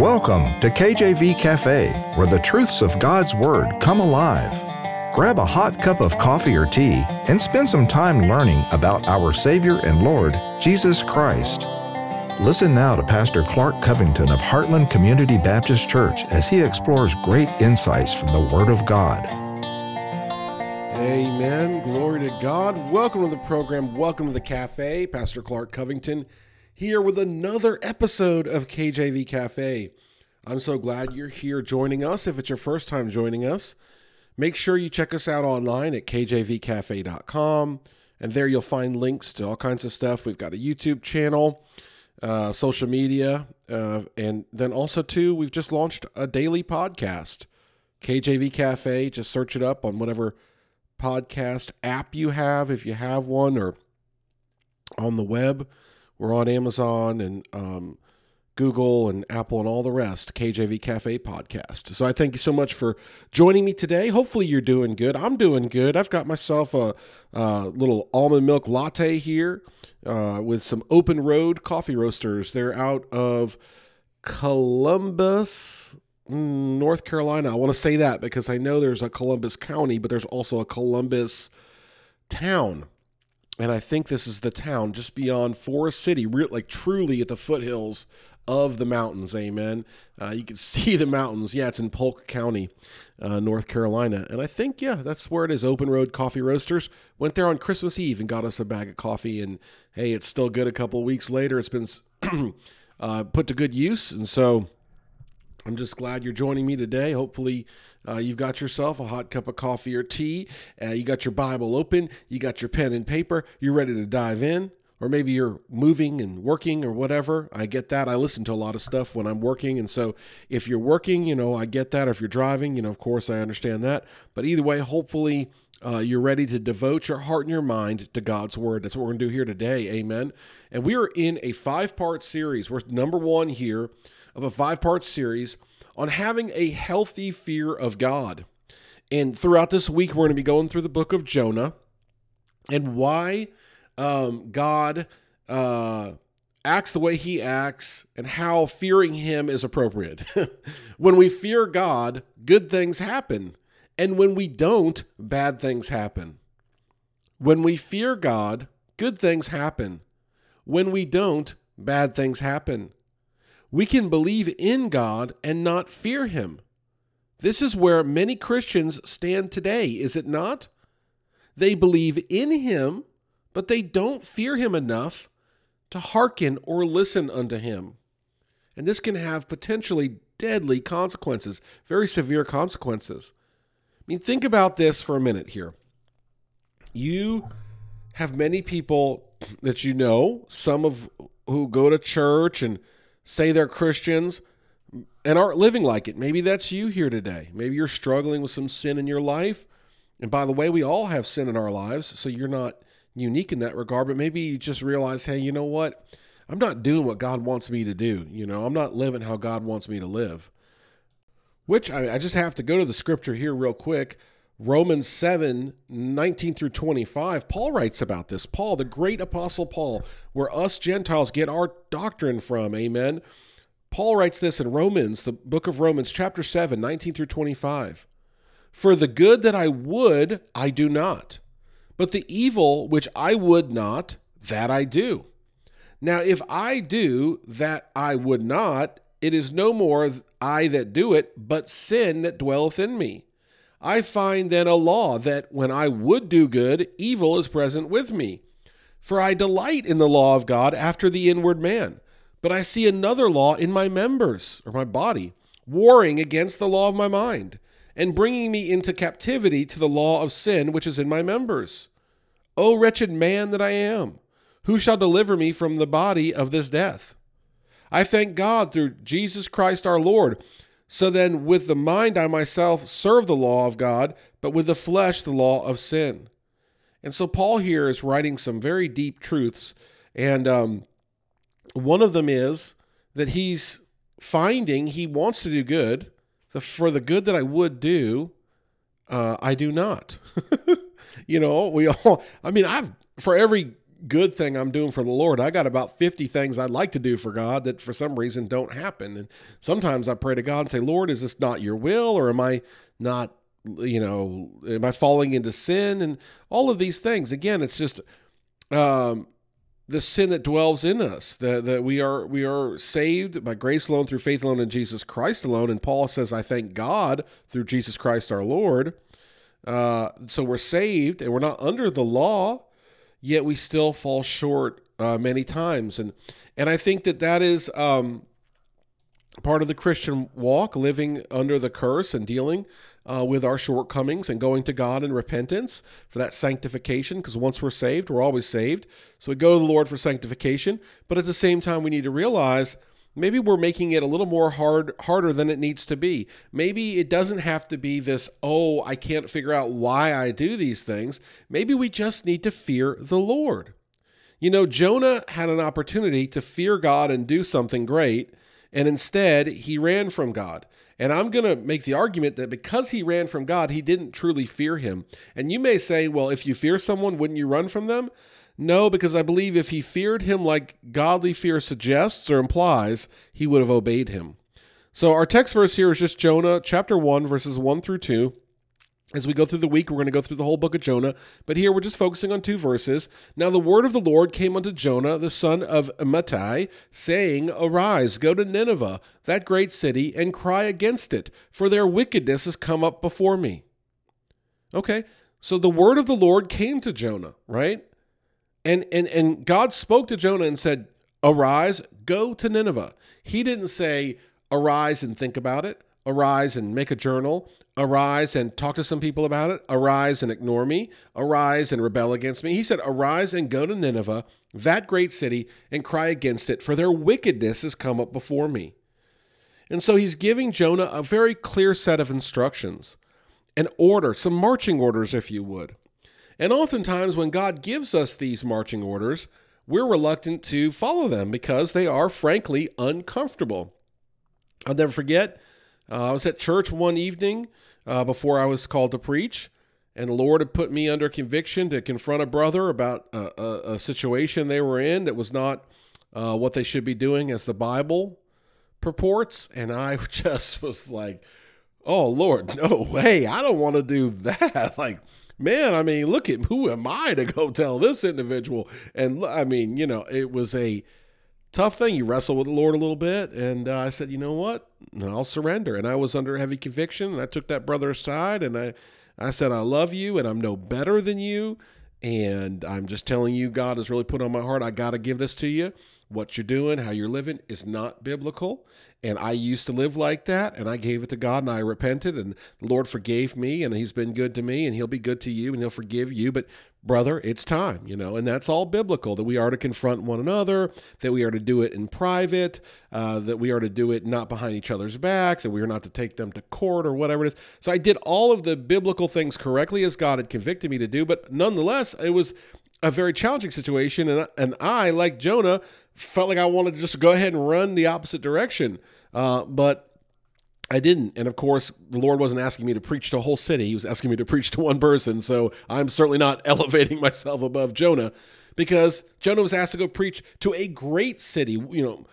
Welcome to KJV Cafe, where the truths of God's Word come alive. Grab a hot cup of coffee or tea and spend some time learning about our Savior and Lord, Jesus Christ. Listen now to Pastor Clark Covington of Heartland Community Baptist Church as he explores great insights from the Word of God. Amen. Glory to God. Welcome to the program. Welcome to the cafe. Pastor Clark Covington here with another episode of KJV Cafe. I'm so glad you're here joining us. If it's your first time joining us, make sure you check us out online at kjvcafe.com. And there you'll find links to all kinds of stuff. We've got a YouTube channel, uh, social media, uh, and then also, too, we've just launched a daily podcast, KJV Cafe. Just search it up on whatever podcast app you have, if you have one, or on the web. We're on Amazon and um, Google and Apple and all the rest, KJV Cafe podcast. So I thank you so much for joining me today. Hopefully you're doing good. I'm doing good. I've got myself a, a little almond milk latte here uh, with some open road coffee roasters. They're out of Columbus, mm, North Carolina. I want to say that because I know there's a Columbus County, but there's also a Columbus town and I think this is the town just beyond Forest City, like truly at the foothills of the mountains. Amen. Uh, you can see the mountains. Yeah, it's in Polk County, uh, North Carolina, and I think yeah, that's where it is. Open Road Coffee Roasters went there on Christmas Eve and got us a bag of coffee, and hey, it's still good. A couple weeks later, it's been uh, put to good use, and so I'm just glad you're joining me today. Hopefully, uh, you've got yourself a hot cup of coffee or tea. Uh, you got your Bible open. You got your pen and paper. You're ready to dive in. Or maybe you're moving and working or whatever. I get that. I listen to a lot of stuff when I'm working. And so if you're working, you know, I get that. If you're driving, you know, of course, I understand that. But either way, hopefully, uh, you're ready to devote your heart and your mind to God's word. That's what we're going to do here today. Amen. And we are in a five part series. We're number one here of a five part series on having a healthy fear of God. And throughout this week, we're going to be going through the book of Jonah and why um, God uh, acts the way he acts and how fearing him is appropriate. when we fear God, good things happen. And when we don't, bad things happen. When we fear God, good things happen. When we don't, bad things happen. We can believe in God and not fear Him. This is where many Christians stand today, is it not? They believe in Him, but they don't fear Him enough to hearken or listen unto Him. And this can have potentially deadly consequences, very severe consequences. I mean, think about this for a minute here. You have many people that you know, some of who go to church and say they're Christians and aren't living like it. Maybe that's you here today. Maybe you're struggling with some sin in your life. And by the way, we all have sin in our lives, so you're not unique in that regard, but maybe you just realize, hey, you know what? I'm not doing what God wants me to do. You know, I'm not living how God wants me to live. Which I, I just have to go to the scripture here real quick. Romans 7 19 through 25, Paul writes about this. Paul, the great apostle Paul, where us Gentiles get our doctrine from. Amen. Paul writes this in Romans, the book of Romans, chapter 7, 19 through 25. For the good that I would, I do not, but the evil which I would not, that I do. Now, if I do that I would not, it is no more I that do it, but sin that dwelleth in me. I find then a law that when I would do good, evil is present with me. For I delight in the law of God after the inward man. But I see another law in my members, or my body, warring against the law of my mind, and bringing me into captivity to the law of sin which is in my members. O wretched man that I am, who shall deliver me from the body of this death? I thank God through Jesus Christ our Lord so then, with the mind, I myself serve the law of God, but with the flesh, the law of sin. And so, Paul here is writing some very deep truths. And um, one of them is that he's finding he wants to do good. The, for the good that I would do, uh, I do not. you know, we all, I mean, I've, for every good thing I'm doing for the Lord. I got about 50 things I'd like to do for God that for some reason don't happen. And sometimes I pray to God and say, Lord, is this not your will? Or am I not, you know, am I falling into sin? And all of these things. Again, it's just um, the sin that dwells in us that, that we are we are saved by grace alone through faith alone in jesus christ alone and paul says i thank god through jesus christ our lord uh, so we're saved and we're not under the law yet we still fall short uh, many times and and i think that that is um, part of the christian walk living under the curse and dealing uh, with our shortcomings and going to God in repentance for that sanctification. Because once we're saved, we're always saved. So we go to the Lord for sanctification. But at the same time, we need to realize maybe we're making it a little more hard harder than it needs to be. Maybe it doesn't have to be this, oh, I can't figure out why I do these things. Maybe we just need to fear the Lord. You know, Jonah had an opportunity to fear God and do something great, and instead he ran from God. And I'm going to make the argument that because he ran from God, he didn't truly fear him. And you may say, well, if you fear someone, wouldn't you run from them? No, because I believe if he feared him like godly fear suggests or implies, he would have obeyed him. So our text verse here is just Jonah chapter 1, verses 1 through 2. As we go through the week, we're going to go through the whole book of Jonah, but here we're just focusing on two verses. Now the word of the Lord came unto Jonah, the son of Amittai, saying, Arise, go to Nineveh, that great city, and cry against it, for their wickedness has come up before me. Okay, so the word of the Lord came to Jonah, right? And and and God spoke to Jonah and said, Arise, go to Nineveh. He didn't say, Arise and think about it arise and make a journal, arise and talk to some people about it, arise and ignore me, arise and rebel against me. He said, Arise and go to Nineveh, that great city, and cry against it, for their wickedness has come up before me. And so he's giving Jonah a very clear set of instructions, an order, some marching orders, if you would. And oftentimes, when God gives us these marching orders, we're reluctant to follow them because they are, frankly, uncomfortable. I'll never forget uh, I was at church one evening uh, before I was called to preach, and the Lord had put me under conviction to confront a brother about a, a, a situation they were in that was not uh, what they should be doing as the Bible purports. And I just was like, oh, Lord, no way. I don't want to do that. like, man, I mean, look at who am I to go tell this individual? And I mean, you know, it was a tough thing. You wrestle with the Lord a little bit. And uh, I said, you know what? I'll surrender. And I was under heavy conviction. And I took that brother aside and I, I said, I love you and I'm no better than you. And I'm just telling you, God has really put on my heart. I got to give this to you. What you're doing, how you're living is not biblical. And I used to live like that, and I gave it to God, and I repented, and the Lord forgave me, and He's been good to me, and He'll be good to you, and He'll forgive you. But brother, it's time, you know, and that's all biblical that we are to confront one another, that we are to do it in private, uh, that we are to do it not behind each other's backs, that we are not to take them to court or whatever it is. So I did all of the biblical things correctly as God had convicted me to do, but nonetheless, it was a very challenging situation, and and I, like Jonah, felt like I wanted to just go ahead and run the opposite direction. Uh, but I didn't. And of course, the Lord wasn't asking me to preach to a whole city. He was asking me to preach to one person. So I'm certainly not elevating myself above Jonah because Jonah was asked to go preach to a great city. You know,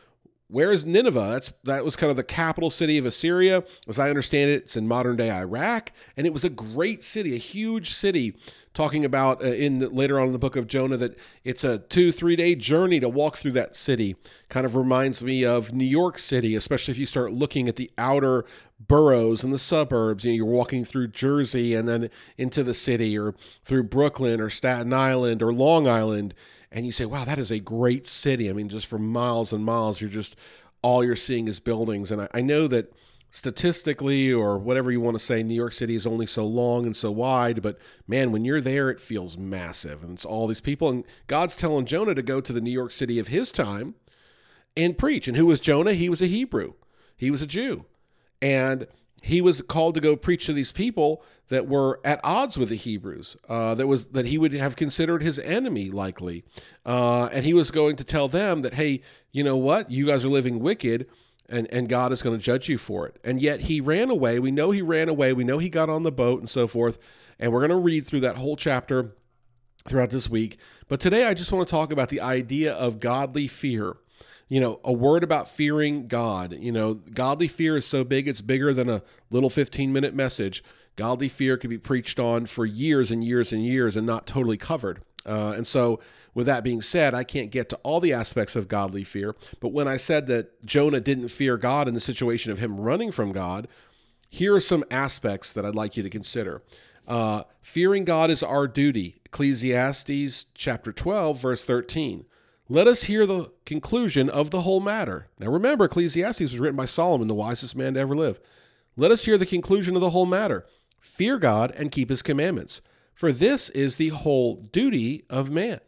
where is Nineveh? That's that was kind of the capital city of Assyria, as I understand it. It's in modern day Iraq, and it was a great city, a huge city. Talking about uh, in later on in the book of Jonah that it's a two three day journey to walk through that city. Kind of reminds me of New York City, especially if you start looking at the outer boroughs and the suburbs. You know, you're walking through Jersey and then into the city, or through Brooklyn or Staten Island or Long Island and you say, wow, that is a great city. I mean, just for miles and miles, you're just all you're seeing is buildings. And I, I know that statistically or whatever you want to say, New York City is only so long and so wide, but man, when you're there, it feels massive. And it's all these people. And God's telling Jonah to go to the New York City of his time and preach. And who was Jonah? He was a Hebrew, he was a Jew. And he was called to go preach to these people that were at odds with the Hebrews. Uh, that was that he would have considered his enemy likely, uh, and he was going to tell them that, hey, you know what, you guys are living wicked, and and God is going to judge you for it. And yet he ran away. We know he ran away. We know he got on the boat and so forth. And we're going to read through that whole chapter throughout this week. But today I just want to talk about the idea of godly fear. You know, a word about fearing God. You know, godly fear is so big, it's bigger than a little 15 minute message. Godly fear could be preached on for years and years and years and not totally covered. Uh, and so, with that being said, I can't get to all the aspects of godly fear. But when I said that Jonah didn't fear God in the situation of him running from God, here are some aspects that I'd like you to consider. Uh, fearing God is our duty. Ecclesiastes chapter 12, verse 13. Let us hear the conclusion of the whole matter. Now remember, Ecclesiastes was written by Solomon, the wisest man to ever live. Let us hear the conclusion of the whole matter. Fear God and keep his commandments, for this is the whole duty of man.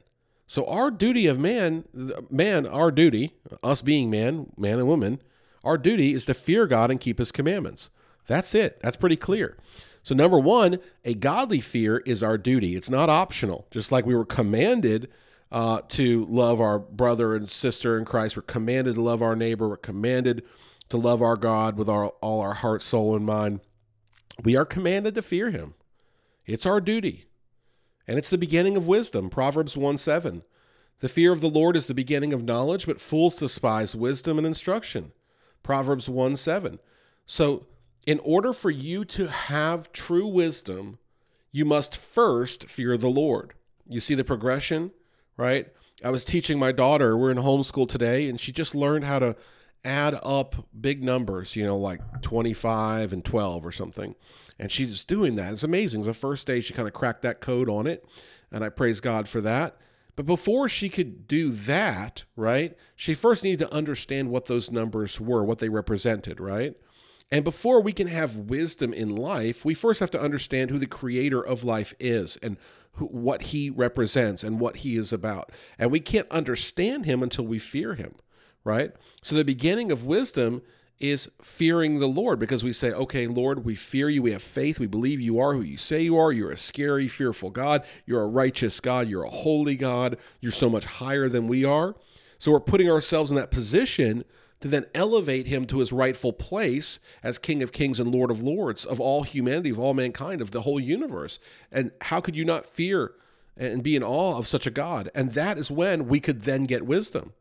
So our duty of man, man, our duty, us being man, man and woman, our duty is to fear God and keep his commandments. That's it. That's pretty clear. So, number one, a godly fear is our duty. It's not optional. Just like we were commanded uh, to love our brother and sister in Christ, we're commanded to love our neighbor, we're commanded to love our God with our, all our heart, soul, and mind. We are commanded to fear him. It's our duty. And it's the beginning of wisdom. Proverbs 1 7. The fear of the Lord is the beginning of knowledge, but fools despise wisdom and instruction. Proverbs 1 7. So in order for you to have true wisdom, you must first fear the Lord. You see the progression, right? I was teaching my daughter, we're in homeschool today, and she just learned how to add up big numbers, you know, like 25 and 12 or something. And she's doing that. It's amazing. The first day she kind of cracked that code on it, and I praise God for that. But before she could do that, right, she first needed to understand what those numbers were, what they represented, right? And before we can have wisdom in life, we first have to understand who the creator of life is and who, what he represents and what he is about. And we can't understand him until we fear him, right? So the beginning of wisdom is fearing the Lord because we say, okay, Lord, we fear you. We have faith. We believe you are who you say you are. You're a scary, fearful God. You're a righteous God. You're a holy God. You're so much higher than we are. So we're putting ourselves in that position to then elevate him to his rightful place as King of Kings and Lord of Lords of all humanity, of all mankind, of the whole universe. And how could you not fear and be in awe of such a God? And that is when we could then get wisdom,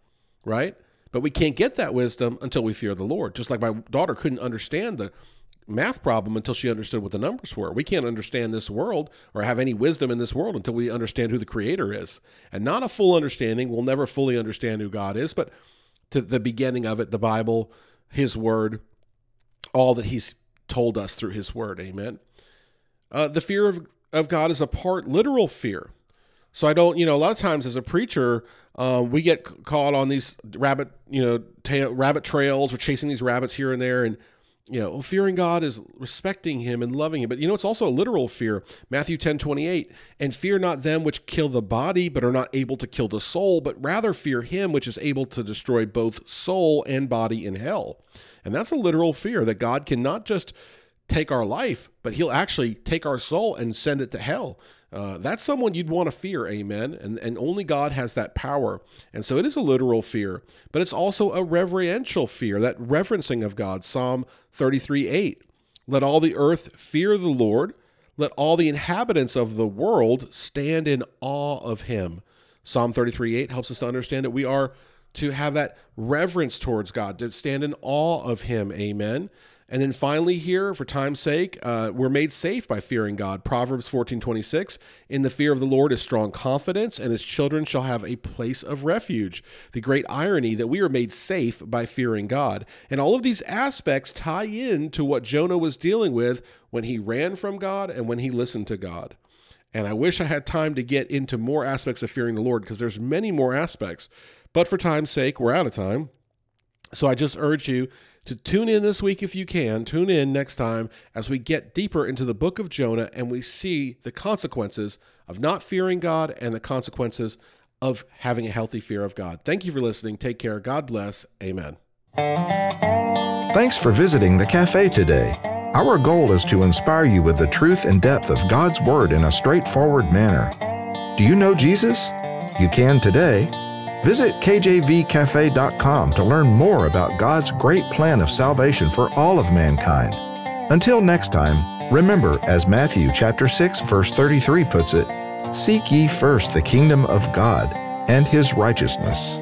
right? But we can't get that wisdom until we fear the Lord. Just like my daughter couldn't understand the math problem until she understood what the numbers were. We can't understand this world or have any wisdom in this world until we understand who the creator is. And not a full understanding, we'll never fully understand who God is, but to the beginning of it, the Bible, His Word, all that He's told us through His Word. Amen. Uh, the fear of, of God is a part literal fear. So I don't, you know, a lot of times as a preacher, um, we get caught on these rabbit, you know, tail, rabbit trails or chasing these rabbits here and there, and you know, fearing God is respecting him and loving him. But you know, it's also a literal fear. Matthew 10 28, and fear not them which kill the body, but are not able to kill the soul, but rather fear him which is able to destroy both soul and body in hell. And that's a literal fear that God can not just take our life, but he'll actually take our soul and send it to hell. Uh, that's someone you'd want to fear, amen. And, and only God has that power. And so it is a literal fear, but it's also a reverential fear, that reverencing of God. Psalm 33 8. Let all the earth fear the Lord. Let all the inhabitants of the world stand in awe of him. Psalm 33 8 helps us to understand that we are to have that reverence towards God, to stand in awe of him. Amen. And then finally, here, for time's sake, uh, we're made safe by fearing God. Proverbs 14 26. In the fear of the Lord is strong confidence, and his children shall have a place of refuge. The great irony that we are made safe by fearing God. And all of these aspects tie in to what Jonah was dealing with when he ran from God and when he listened to God. And I wish I had time to get into more aspects of fearing the Lord because there's many more aspects. But for time's sake, we're out of time. So I just urge you to tune in this week if you can. Tune in next time as we get deeper into the book of Jonah and we see the consequences of not fearing God and the consequences of having a healthy fear of God. Thank you for listening. Take care. God bless. Amen. Thanks for visiting the cafe today. Our goal is to inspire you with the truth and depth of God's Word in a straightforward manner. Do you know Jesus? You can today. Visit kjvcafe.com to learn more about God's great plan of salvation for all of mankind. Until next time, remember as Matthew chapter 6 verse 33 puts it, Seek ye first the kingdom of God and his righteousness